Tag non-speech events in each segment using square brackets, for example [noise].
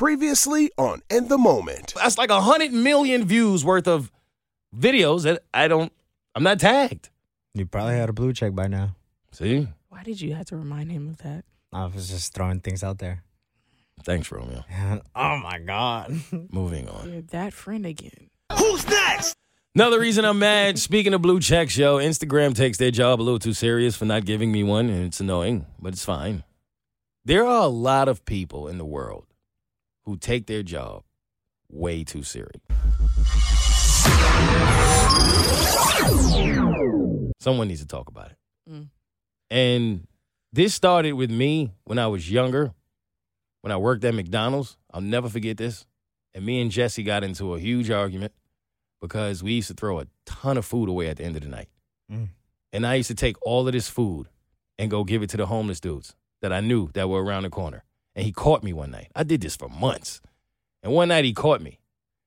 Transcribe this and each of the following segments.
Previously on In the Moment. That's like a hundred million views worth of videos that I don't. I'm not tagged. You probably had a blue check by now. See, Why did you have to remind him of that? I was just throwing things out there. thanks, Romeo. [laughs] oh my god. [laughs] Moving on. You're that friend again. Who's next? Another reason I'm mad. Speaking of blue checks, yo, Instagram takes their job a little too serious for not giving me one, and it's annoying, but it's fine. There are a lot of people in the world who take their job way too serious. Someone needs to talk about it. Mm. And this started with me when I was younger, when I worked at McDonald's. I'll never forget this. And me and Jesse got into a huge argument because we used to throw a ton of food away at the end of the night. Mm. And I used to take all of this food and go give it to the homeless dudes that I knew that were around the corner. And he caught me one night. I did this for months. And one night he caught me.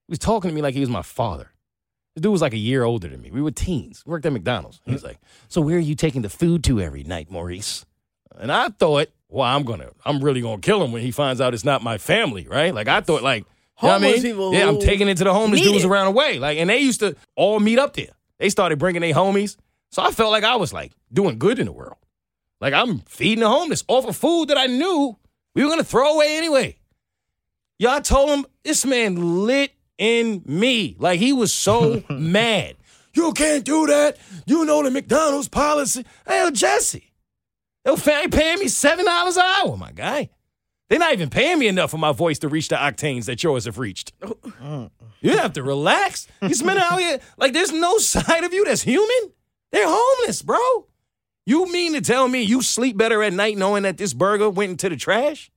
He was talking to me like he was my father. This dude was like a year older than me. We were teens. We worked at McDonald's. He was like, So where are you taking the food to every night, Maurice? And I thought, well, I'm gonna, I'm really gonna kill him when he finds out it's not my family, right? Like I thought, like, you know I mean? people yeah, I'm taking it to the homeless dudes it. around the way. Like, and they used to all meet up there. They started bringing their homies. So I felt like I was like doing good in the world. Like I'm feeding the homeless off of food that I knew we were gonna throw away anyway. Y'all told him this man lit in me. Like he was so [laughs] mad. You can't do that. You know the McDonald's policy. Hey, Jesse. They'll pay paying me seven dollars an hour, my guy. They're not even paying me enough for my voice to reach the octanes that yours have reached. [laughs] You have to relax. These men out here, like, there's no [laughs] side of you that's human. They're homeless, bro. You mean to tell me you sleep better at night knowing that this burger went into the trash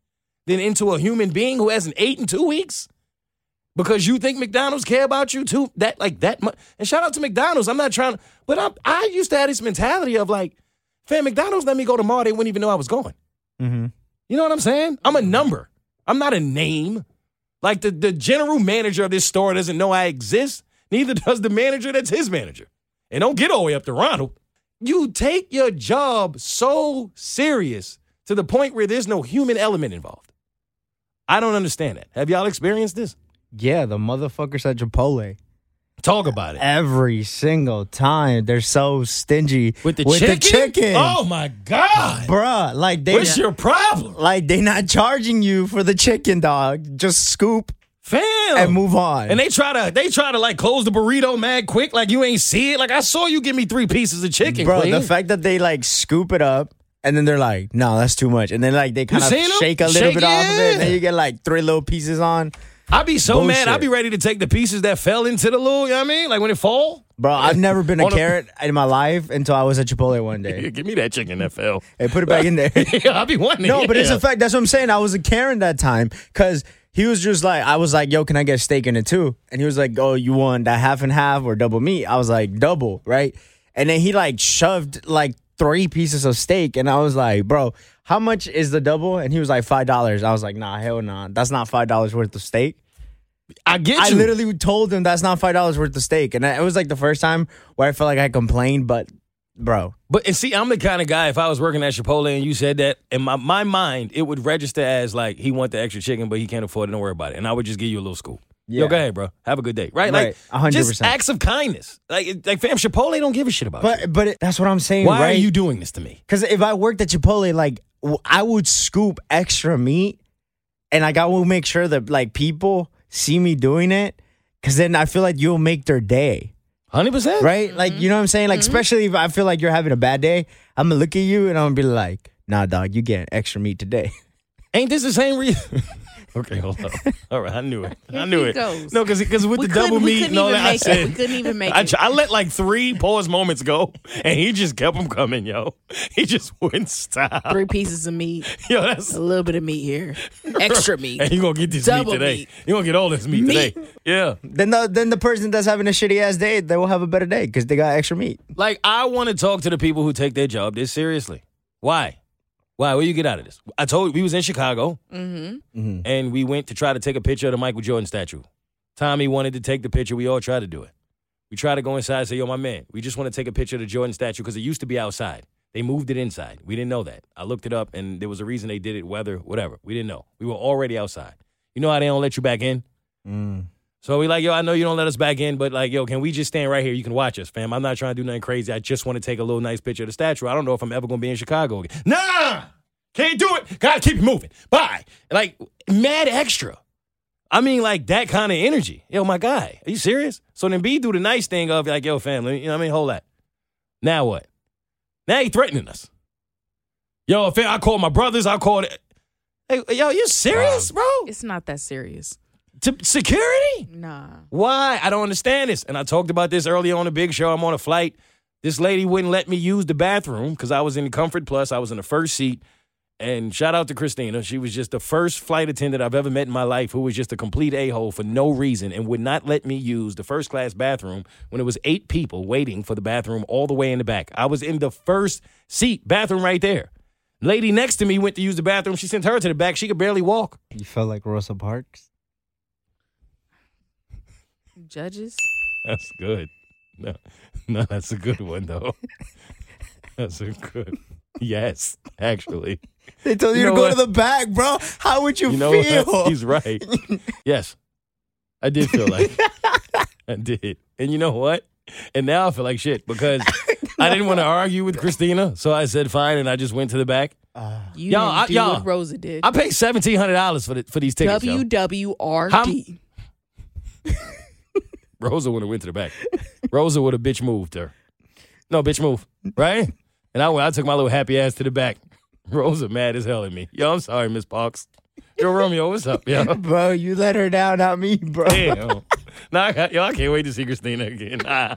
than into a human being who hasn't eaten in two weeks? Because you think McDonald's care about you too? That like that much? And shout out to McDonald's. I'm not trying to, but I'm, I used to have this mentality of like, fam, McDonald's let me go tomorrow. They wouldn't even know I was going. Mm-hmm. You know what I'm saying? I'm a number. I'm not a name. Like the, the general manager of this store doesn't know I exist. Neither [laughs] does the manager that's his manager. And don't get all the way up to Ronald. You take your job so serious to the point where there's no human element involved. I don't understand that. Have y'all experienced this? Yeah, the motherfuckers at Chipotle. Talk about it. Every single time they're so stingy With the with chicken? the chicken. Oh my God. Bruh, like they What's your problem? like they not charging you for the chicken dog. Just scoop Fam. and move on. And they try to they try to like close the burrito mad quick, like you ain't see it. Like I saw you give me three pieces of chicken, Bro, Queen. the fact that they like scoop it up and then they're like, no, that's too much. And then like they kind of shake a little Shake bit off of it. And then you get like three little pieces on. I'd be so mad. I'd be ready to take the pieces that fell into the little, you know what I mean? Like when it fall. Bro, I've never been a carrot in my life until I was at Chipotle one day. [laughs] Give me that chicken that fell. Hey, put it back in there. [laughs] yeah, I'd be wanting No, it. but it's a fact. That's what I'm saying. I was a Karen that time because he was just like, I was like, yo, can I get steak in it too? And he was like, oh, you want that half and half or double meat? I was like, double, right? And then he like shoved like three pieces of steak. And I was like, bro, how much is the double? And he was like, $5. I was like, nah, hell nah. That's not $5 worth of steak. I get I you. literally told him that's not $5 worth of steak. And it was like the first time where I felt like I complained, but bro, But and see, I'm the kind of guy. If I was working at Chipotle and you said that, in my my mind, it would register as like he want the extra chicken, but he can't afford it. Don't worry about it. And I would just give you a little scoop. Yo, Yeah. go ahead, bro. Have a good day. Right? Right. Like 100%. just acts of kindness. Like like fam, Chipotle don't give a shit about you. but but that's what I'm saying. Why right? are you doing this to me? Because if I worked at Chipotle, like I would scoop extra meat, and like I will make sure that like people see me doing it, because then I feel like you'll make their day, Hundred percent. right? Like you know what I'm saying? Like mm-hmm. especially if I feel like you're having a bad day, I'm gonna look at you and I'm gonna be like, Nah, dog, you getting extra meat today. Ain't this the same reason? [laughs] okay, hold up. [laughs] All right, I knew it. I knew it. goes. No, because because with We the double meat couldn't and all that, I make it. said We couldn't even [laughs] make I, it. I let like three pause moments go, and he just kept them coming, yo. He just wouldn't stop. Three pieces of meat, [laughs] Yo, that's a little bit of meat here, extra meat. and you gonna get this Double meat today. meat. You gonna get all this meat, Meat. today. Yeah. then the then the person that's having a shitty ass day, they will have a better day because they got extra meat. Like I want to talk to the people who take their job this seriously. Why? Why? What do you get out of this? I told you we was in Chicago Mm-hmm. and we went to try to take a picture of the Michael Jordan statue. Tommy wanted to take the picture. We all tried to do it. We tried to go inside and say, "Yo, my man, we just want to take a picture of the Jordan statue because it used to be outside. They moved it inside. We didn't know that. I looked it up, and there was a reason they did it. Weather, whatever. We didn't know. We were already outside. You know how they don't let you back in? Mm. So we like, yo, I know you don't let us back in, but like, yo, can we just stand right here? You can watch us, fam. I'm not trying to do nothing crazy. I just want to take a little nice picture of the statue. I don't know if I'm ever gonna be in Chicago again. Nah, can't do it. Gotta keep it moving. Bye. Like mad extra. I mean, like that kind of energy. Yo, my guy, are you serious? So then B do the nice thing of like, yo, family, you know what I mean? Hold that. Now what? Now he threatening us. Yo, I call my brothers, I call it. Hey, yo, you serious, bro? It's not that serious. To security? Nah. Why? I don't understand this. And I talked about this earlier on the big show. I'm on a flight. This lady wouldn't let me use the bathroom because I was in the Comfort Plus. I was in the first seat. And shout out to Christina. She was just the first flight attendant I've ever met in my life who was just a complete a hole for no reason and would not let me use the first class bathroom when it was eight people waiting for the bathroom all the way in the back. I was in the first seat, bathroom right there. Lady next to me went to use the bathroom. She sent her to the back. She could barely walk. You felt like Rosa Parks? Judges. That's good. No, no, that's a good one though. That's a good. Yes, actually. They told You you, know to go what? to the back, bro. How would you, You know feel? what? He's right. Yes, I did feel like I did, and you know what? And now I feel like shit because [laughs] I didn't want to argue with Christina, so I said fine, and I just went to the back. Uh, you Y'all, I- y'all, what Rosa did. I paid seventeen hundred dollars for the, for these tickets. WWRD. Rosa would have went to the back. Rosa would have bitch moved her. No, bitch move. Right? And I went, I took my little happy ass to the back. Rosa mad as hell at me. Yo, I'm sorry, Miss Parks. Yo, Romeo, what's up? Yo. [laughs] bro, you let her down, not me, bro. Damn. Nah, I got, yo, I can't wait to see Christina again. Nah.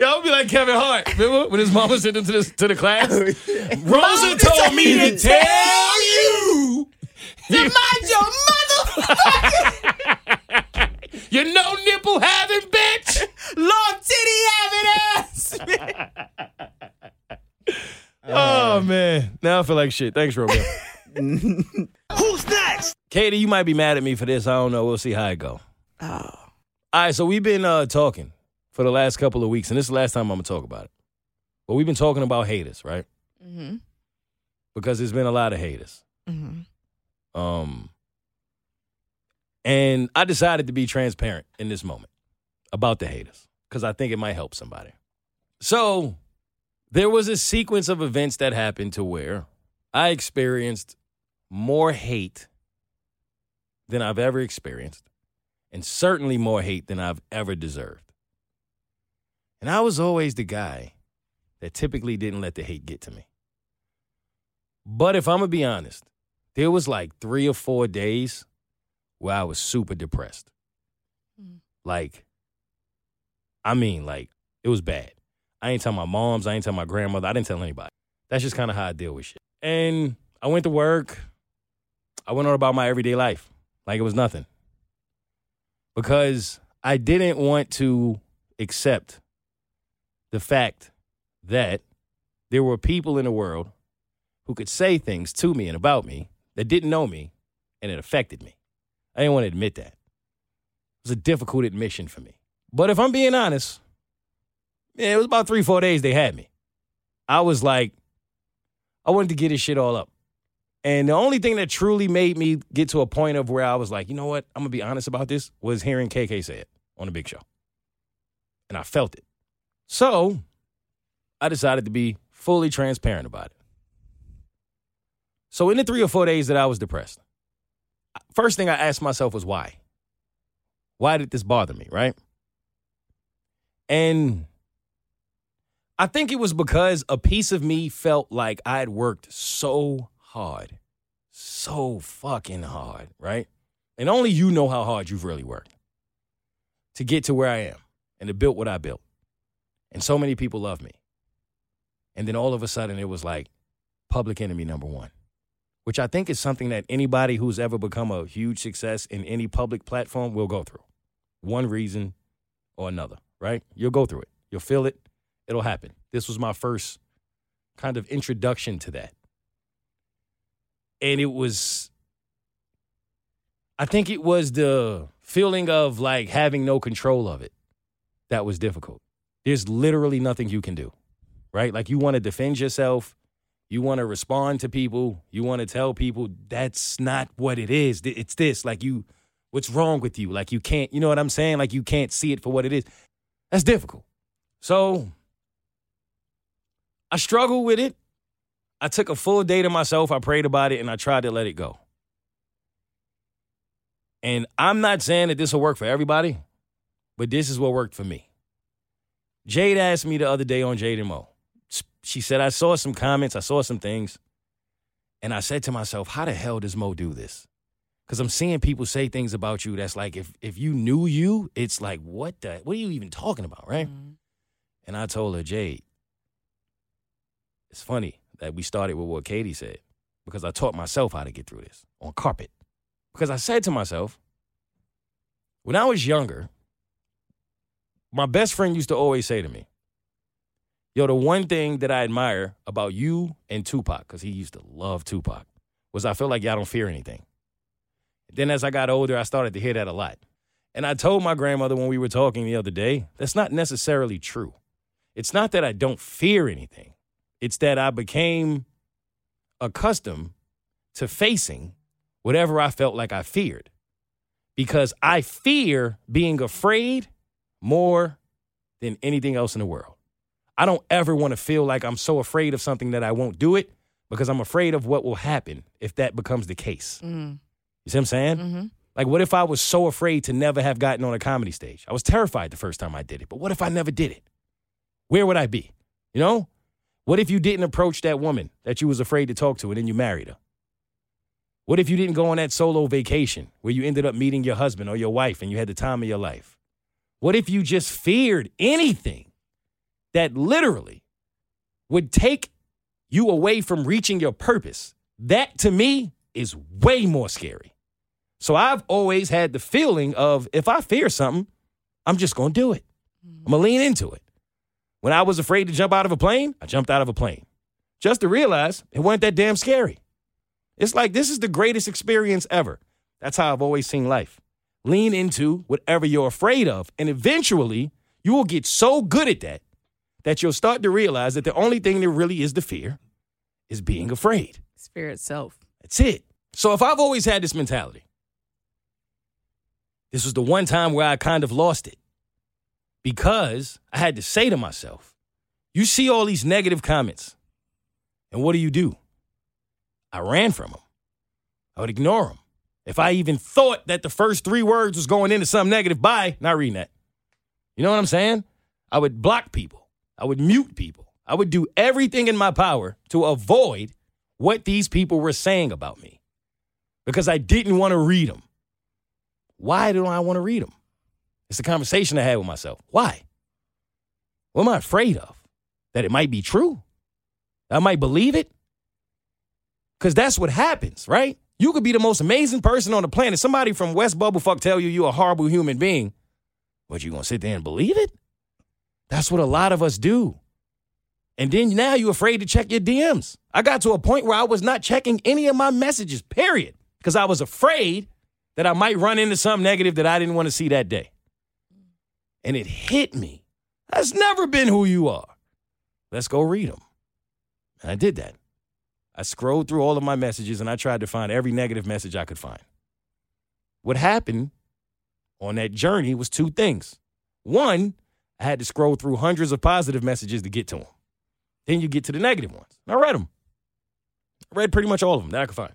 Yo, I'll be like Kevin Hart. Remember when his mama sent him to the, to the class? Oh, Rosa told me to tell you [laughs] to mind your mother. You know nipple having bitch. [laughs] Long titty having ass. [laughs] Oh man, now I feel like shit. Thanks, Romeo. [laughs] Who's next? Katie, you might be mad at me for this. I don't know. We'll see how it go. Oh. All right, so we've been uh, talking for the last couple of weeks, and this is the last time I'm gonna talk about it. But we've been talking about haters, right? Mm-hmm. Because there's been a lot of haters. Mm-hmm. Um, and I decided to be transparent in this moment about the haters because I think it might help somebody. So there was a sequence of events that happened to where I experienced more hate than I've ever experienced, and certainly more hate than I've ever deserved. And I was always the guy that typically didn't let the hate get to me. But if I'm gonna be honest, there was like three or four days where I was super depressed. Mm. Like, I mean, like, it was bad. I ain't tell my moms, I ain't tell my grandmother, I didn't tell anybody. That's just kind of how I deal with shit. And I went to work. I went on about my everyday life like it was nothing. Because I didn't want to accept the fact that there were people in the world who could say things to me and about me that didn't know me and it affected me. I didn't want to admit that. It was a difficult admission for me. But if I'm being honest, yeah, it was about three, four days they had me. I was like, I wanted to get this shit all up. And the only thing that truly made me get to a point of where I was like, you know what, I'm gonna be honest about this, was hearing KK say it on the big show. And I felt it. So I decided to be fully transparent about it. So in the three or four days that I was depressed, first thing I asked myself was why? Why did this bother me, right? And I think it was because a piece of me felt like I had worked so hard, so fucking hard, right? And only you know how hard you've really worked to get to where I am and to build what I built. And so many people love me. And then all of a sudden it was like public enemy number one, which I think is something that anybody who's ever become a huge success in any public platform will go through. One reason or another, right? You'll go through it. You'll feel it. It'll happen. This was my first kind of introduction to that. And it was, I think it was the feeling of like having no control of it that was difficult. There's literally nothing you can do, right? Like you want to defend yourself You want to respond to people. You want to tell people that's not what it is. It's this. Like you, what's wrong with you? Like you can't, you know what I'm saying? Like you can't see it for what it is. That's difficult. So I struggled with it. I took a full day to myself. I prayed about it and I tried to let it go. And I'm not saying that this will work for everybody, but this is what worked for me. Jade asked me the other day on Jade and Mo. She said, I saw some comments, I saw some things, and I said to myself, how the hell does Mo do this? Because I'm seeing people say things about you that's like, if if you knew you, it's like, what the, what are you even talking about, right? Mm-hmm. And I told her, Jade, it's funny that we started with what Katie said because I taught myself how to get through this on carpet. Because I said to myself, when I was younger, my best friend used to always say to me, Yo, the one thing that I admire about you and Tupac, because he used to love Tupac, was I feel like y'all don't fear anything. Then as I got older, I started to hear that a lot. And I told my grandmother when we were talking the other day, that's not necessarily true. It's not that I don't fear anything, it's that I became accustomed to facing whatever I felt like I feared. Because I fear being afraid more than anything else in the world. I don't ever want to feel like I'm so afraid of something that I won't do it because I'm afraid of what will happen if that becomes the case. Mm. You see what I'm saying? Mm-hmm. Like, what if I was so afraid to never have gotten on a comedy stage? I was terrified the first time I did it, but what if I never did it? Where would I be? You know? What if you didn't approach that woman that you was afraid to talk to and then you married her? What if you didn't go on that solo vacation where you ended up meeting your husband or your wife and you had the time of your life? What if you just feared anything that literally would take you away from reaching your purpose? That to me is way more scary. So I've always had the feeling of if I fear something, I'm just going to do it. I'm going to lean into it. When I was afraid to jump out of a plane, I jumped out of a plane just to realize it wasn't that damn scary. It's like this is the greatest experience ever. That's how I've always seen life. Lean into whatever you're afraid of, and eventually you will get so good at that that you'll start to realize that the only thing there really is to fear is being afraid. Spirit self. That's it. So if I've always had this mentality, this was the one time where I kind of lost it because I had to say to myself, you see all these negative comments, and what do you do? I ran from them. I would ignore them. If I even thought that the first three words was going into something negative, bye, not reading that. You know what I'm saying? I would block people. I would mute people. I would do everything in my power to avoid what these people were saying about me because I didn't want to read them. Why do I want to read them? It's a conversation I had with myself. Why? What am I afraid of? That it might be true? I might believe it? Because that's what happens, right? You could be the most amazing person on the planet. Somebody from West Bubblefuck tell you you're a horrible human being, but you gonna sit there and believe it? That's what a lot of us do. And then now you're afraid to check your DMs. I got to a point where I was not checking any of my messages, period, because I was afraid that I might run into something negative that I didn't want to see that day. And it hit me. That's never been who you are. Let's go read them. And I did that. I scrolled through all of my messages and I tried to find every negative message I could find. What happened on that journey was two things. One, I had to scroll through hundreds of positive messages to get to them. Then you get to the negative ones. And I read them. I read pretty much all of them that I could find.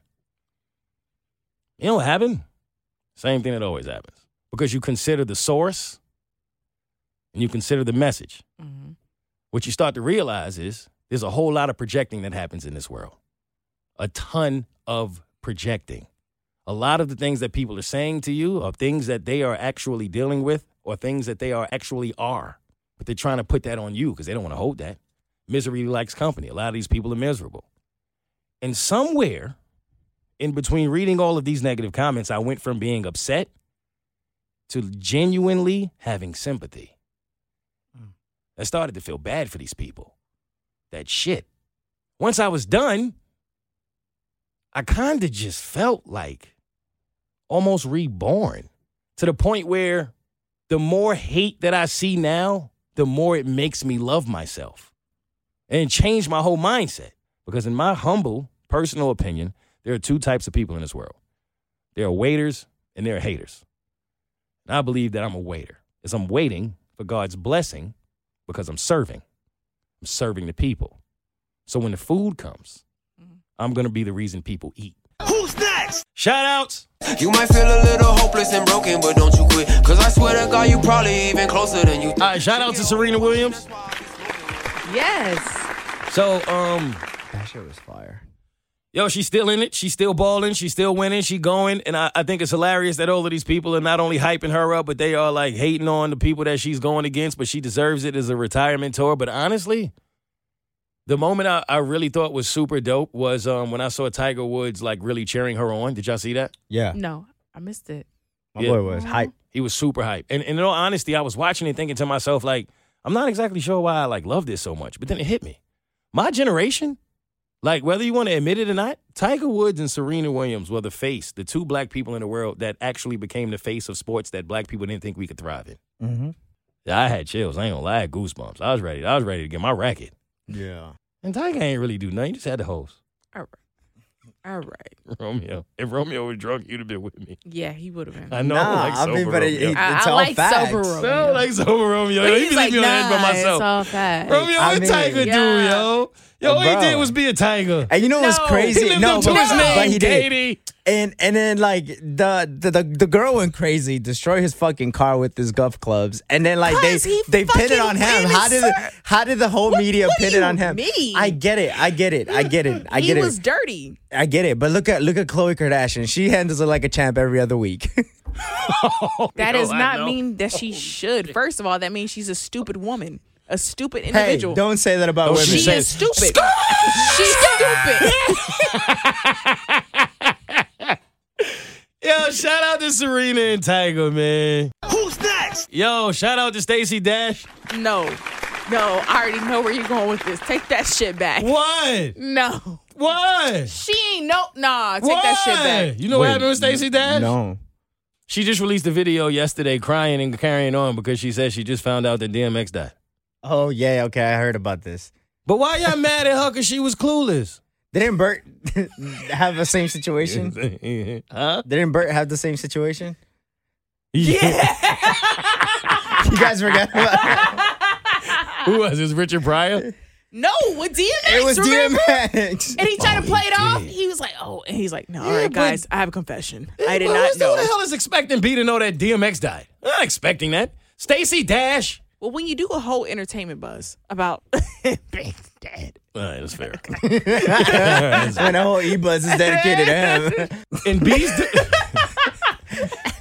You know what happened? Same thing that always happens. Because you consider the source and you consider the message. Mm-hmm. What you start to realize is there's a whole lot of projecting that happens in this world. A ton of projecting. A lot of the things that people are saying to you are things that they are actually dealing with or things that they are actually are. But they're trying to put that on you because they don't want to hold that. Misery likes company. A lot of these people are miserable. And somewhere in between reading all of these negative comments, I went from being upset to genuinely having sympathy. Mm. I started to feel bad for these people. That shit. Once I was done, I kind of just felt like almost reborn to the point where the more hate that I see now, the more it makes me love myself and change my whole mindset. Because in my humble personal opinion, there are two types of people in this world. There are waiters and there are haters. And I believe that I'm a waiter. As I'm waiting for God's blessing because I'm serving. I'm serving the people. So when the food comes, mm-hmm. I'm gonna be the reason people eat. Who's next? Shout outs. You might feel a little hopeless and broken, but don't you quit. Cause I swear to God, you probably even closer than you All right, shout out to Serena Williams. Yes. So, um, That shit was fire. yo, she's still in it. She's still balling. She's still winning. She going. And I, I think it's hilarious that all of these people are not only hyping her up, but they are like hating on the people that she's going against. But she deserves it as a retirement tour. But honestly, the moment I, I really thought was super dope was um when I saw Tiger Woods like really cheering her on. Did y'all see that? Yeah. No, I missed it. My Yeah. boy was hype. He was super hype. And, and in all honesty, I was watching it thinking to myself, like, I'm not exactly sure why I like love this so much. But then it hit me. My generation, like whether you want to admit it or not, Tiger Woods and Serena Williams were the face, the two black people in the world that actually became the face of sports that black people didn't think we could thrive in. Mm-hmm. Yeah, I had chills. I ain't gonna lie, I had goosebumps. I was ready. I was ready to get my racket. Yeah. And Tiger ain't really do nothing. He just had the host. All right. All right. [laughs] Romeo. If Romeo was drunk, you'd have been with me. Yeah, he would have been. I know Nah, I like I sober mean, but Romeo. it- I, It's I all like facts. sober I Romeo. don't like sober Romeo. But He he's be like, leaving me on the edge by myself. It's all facts. Romeo, I what mean- Tiger do, Yeah. yo? Yo, all he did was be a tiger. And you know what's No. crazy? He lived no, up to but, his name, but he did. Katie. And and then like the, the the the girl went crazy, destroyed his fucking car with his golf clubs, and then like they 'Cause he they pin it fucking on him. How his did cir- how did the whole media what pin do it you on him? mean? I get it, I get it, I get it, [laughs] I get he it, was dirty. I get it. But look at look at Khloe Kardashian. She handles it like a champ every other week. [laughs] [laughs] That does I not know. mean that she should. First of all, that means she's a stupid woman, a stupid hey, individual. don't say that about women. she she said- is stupid. She's stupid. [laughs] Yo, shout out to Serena and Tiger, man. Who's next? Yo, shout out to Stacey Dash. No, no, I already know where you're going with this. Take that shit back. What? No, What? she ain't no. Nah, take what? that shit back. You know what happened with Stacey Dash? No. She just released a video yesterday crying and carrying on because she said she just found out that DMX died. Oh yeah, okay, I heard about this. But why y'all mad at her because she was clueless? Didn't Bert [laughs] have the same situation? [laughs] huh? Didn't Bert have the same situation? Yeah. [laughs] You guys forgot about that? Who was this? Richard Pryor? No, with DMX. It was remember? DMX. And he tried Oh, to play he it oh, off. He was like, "Oh," and he's like, "No, all Yeah, right, but- guys, I have a confession. I did Well, not Who the hell is expecting B to know that DMX died? I'm not expecting that. Stacey Dash. Well, when you do a whole entertainment buzz about [laughs] being dead, All right, that's fair. [laughs] when the whole e-buzz is dedicated to him. In B's, de-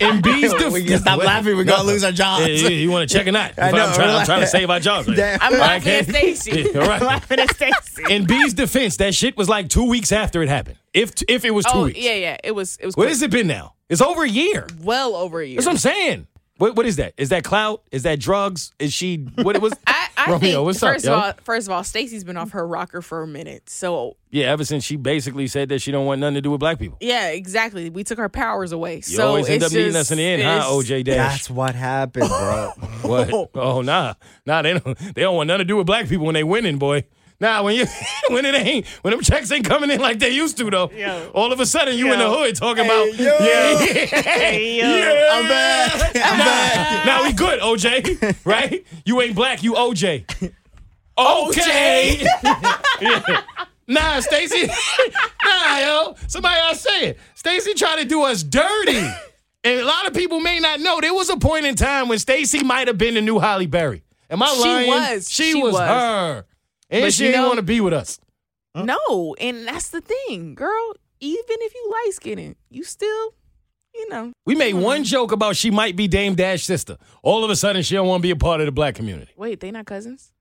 in B's, def- we can stop laughing. We're gonna lose our jobs. Yeah, yeah, you want to check or not? I I'm, know, trying, I'm trying to save our jobs. Right? I'm All right, laughing at Stacey. [laughs] Yeah, all right. I'm laughing at Stacey. In B's defense, that shit was like two weeks after it happened. If if it was two Oh weeks. yeah, yeah. It was. It was. What quick. has it been now? It's over a year. Well over a year. That's what I'm saying. What what is that? Is that clout? Is that drugs? Is she what it was? [laughs] I, I Romeo, think what's up, first yo? of all, first of all, Stacey's been off her rocker for a minute. So yeah, ever since she basically said that she don't want nothing to do with black people. yeah, exactly. We took her powers away. You so always end it's up needing just- us in the end, huh, OJ Dash? That's what happened, bro. [laughs] What? Oh nah, nah. They don't. They don't want nothing to do with black people when they winning, boy. Nah, when you [laughs] when it ain't when them checks ain't coming in like they used to though. Yo. All of a sudden you in the hood talking Hey, about yo. [laughs] yeah, [laughs] yeah, I'm back. I'm Nah, back. Now we good, OJ. Right? You ain't black, you OJ. Okay. Yeah. Nah, Stacey. nah, yo. Somebody else say it. Stacey tried to do us dirty. And a lot of people may not know there was a point in time when Stacey might have been the new Halle Berry. Am I lying? She lying? was. She, She was, was. her. And But she you didn't want to be with us. No, and that's the thing, girl. Even if you light skinned, you still, you know. We made one joke about she might be Dame Dash sister. All of a sudden, she don't want to be a part of the black community. Wait, they not cousins?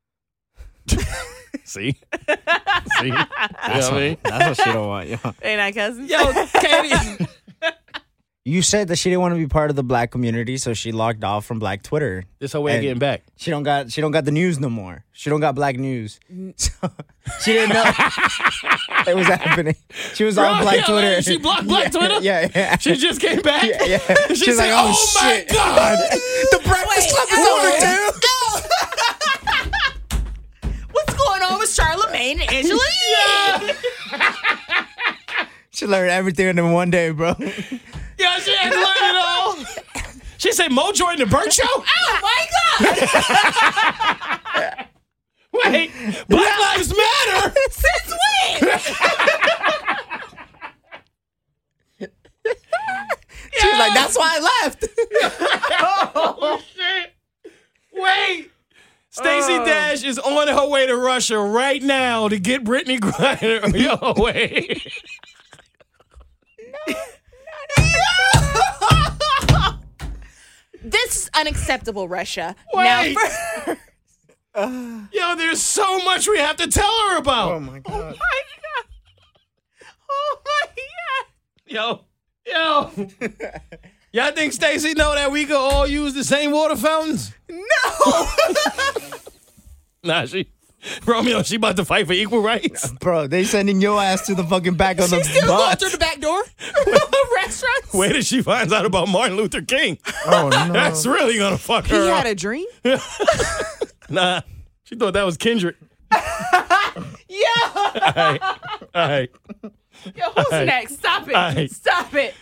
[laughs] [laughs] See? [laughs] See? you know what I mean? That's what she don't want. Yo. They not cousins? Yo, Katie. You said that she didn't want to be part of the black community, so she logged off from Black Twitter. this her way of And- getting back. She don't got she don't got the news no more. She don't got black news. [laughs] So she didn't know [laughs] it was happening. She was on Black yeah, Twitter. she blocked [laughs] Black Yeah, Twitter? Yeah, yeah. She just came back. yeah, yeah. She She's said, like, "Oh, oh, my god!" the breakfast club is over too. What's going on with Charlemagne and Angela Yee? should learn everything in one day, bro. She said Mo joined the Bert Show? [laughs] Oh my god! [laughs] Wait, Black Lives Matter? [laughs] Since when? She was like, "That's why I left." oh, shit. Wait. Stacey oh. Dash is on her way to Russia right now to get Brittney Griner. Yo, wait. This is unacceptable, Russia. Wait. Now, first, [laughs] [sighs] Yo, there's so much we have to tell her about. Oh my god. Oh my god! Oh my god! Yo, yo. [laughs] Y'all think Stacey know that we could all use the same water fountains? No! [laughs] Nah, she Romeo, she about to fight for equal rights. [laughs] Bro, they sending your ass to the fucking back of the She's still going bus. through the back door. [laughs] [laughs] Restaurants. Where did she find out about Martin Luther King? Oh no. That's really gonna fuck her. He her had up. a dream. Nah, she thought that was Kendrick. Yeah. All right, all right. Yo, who's Aight. next? Stop it. Aight. Stop it.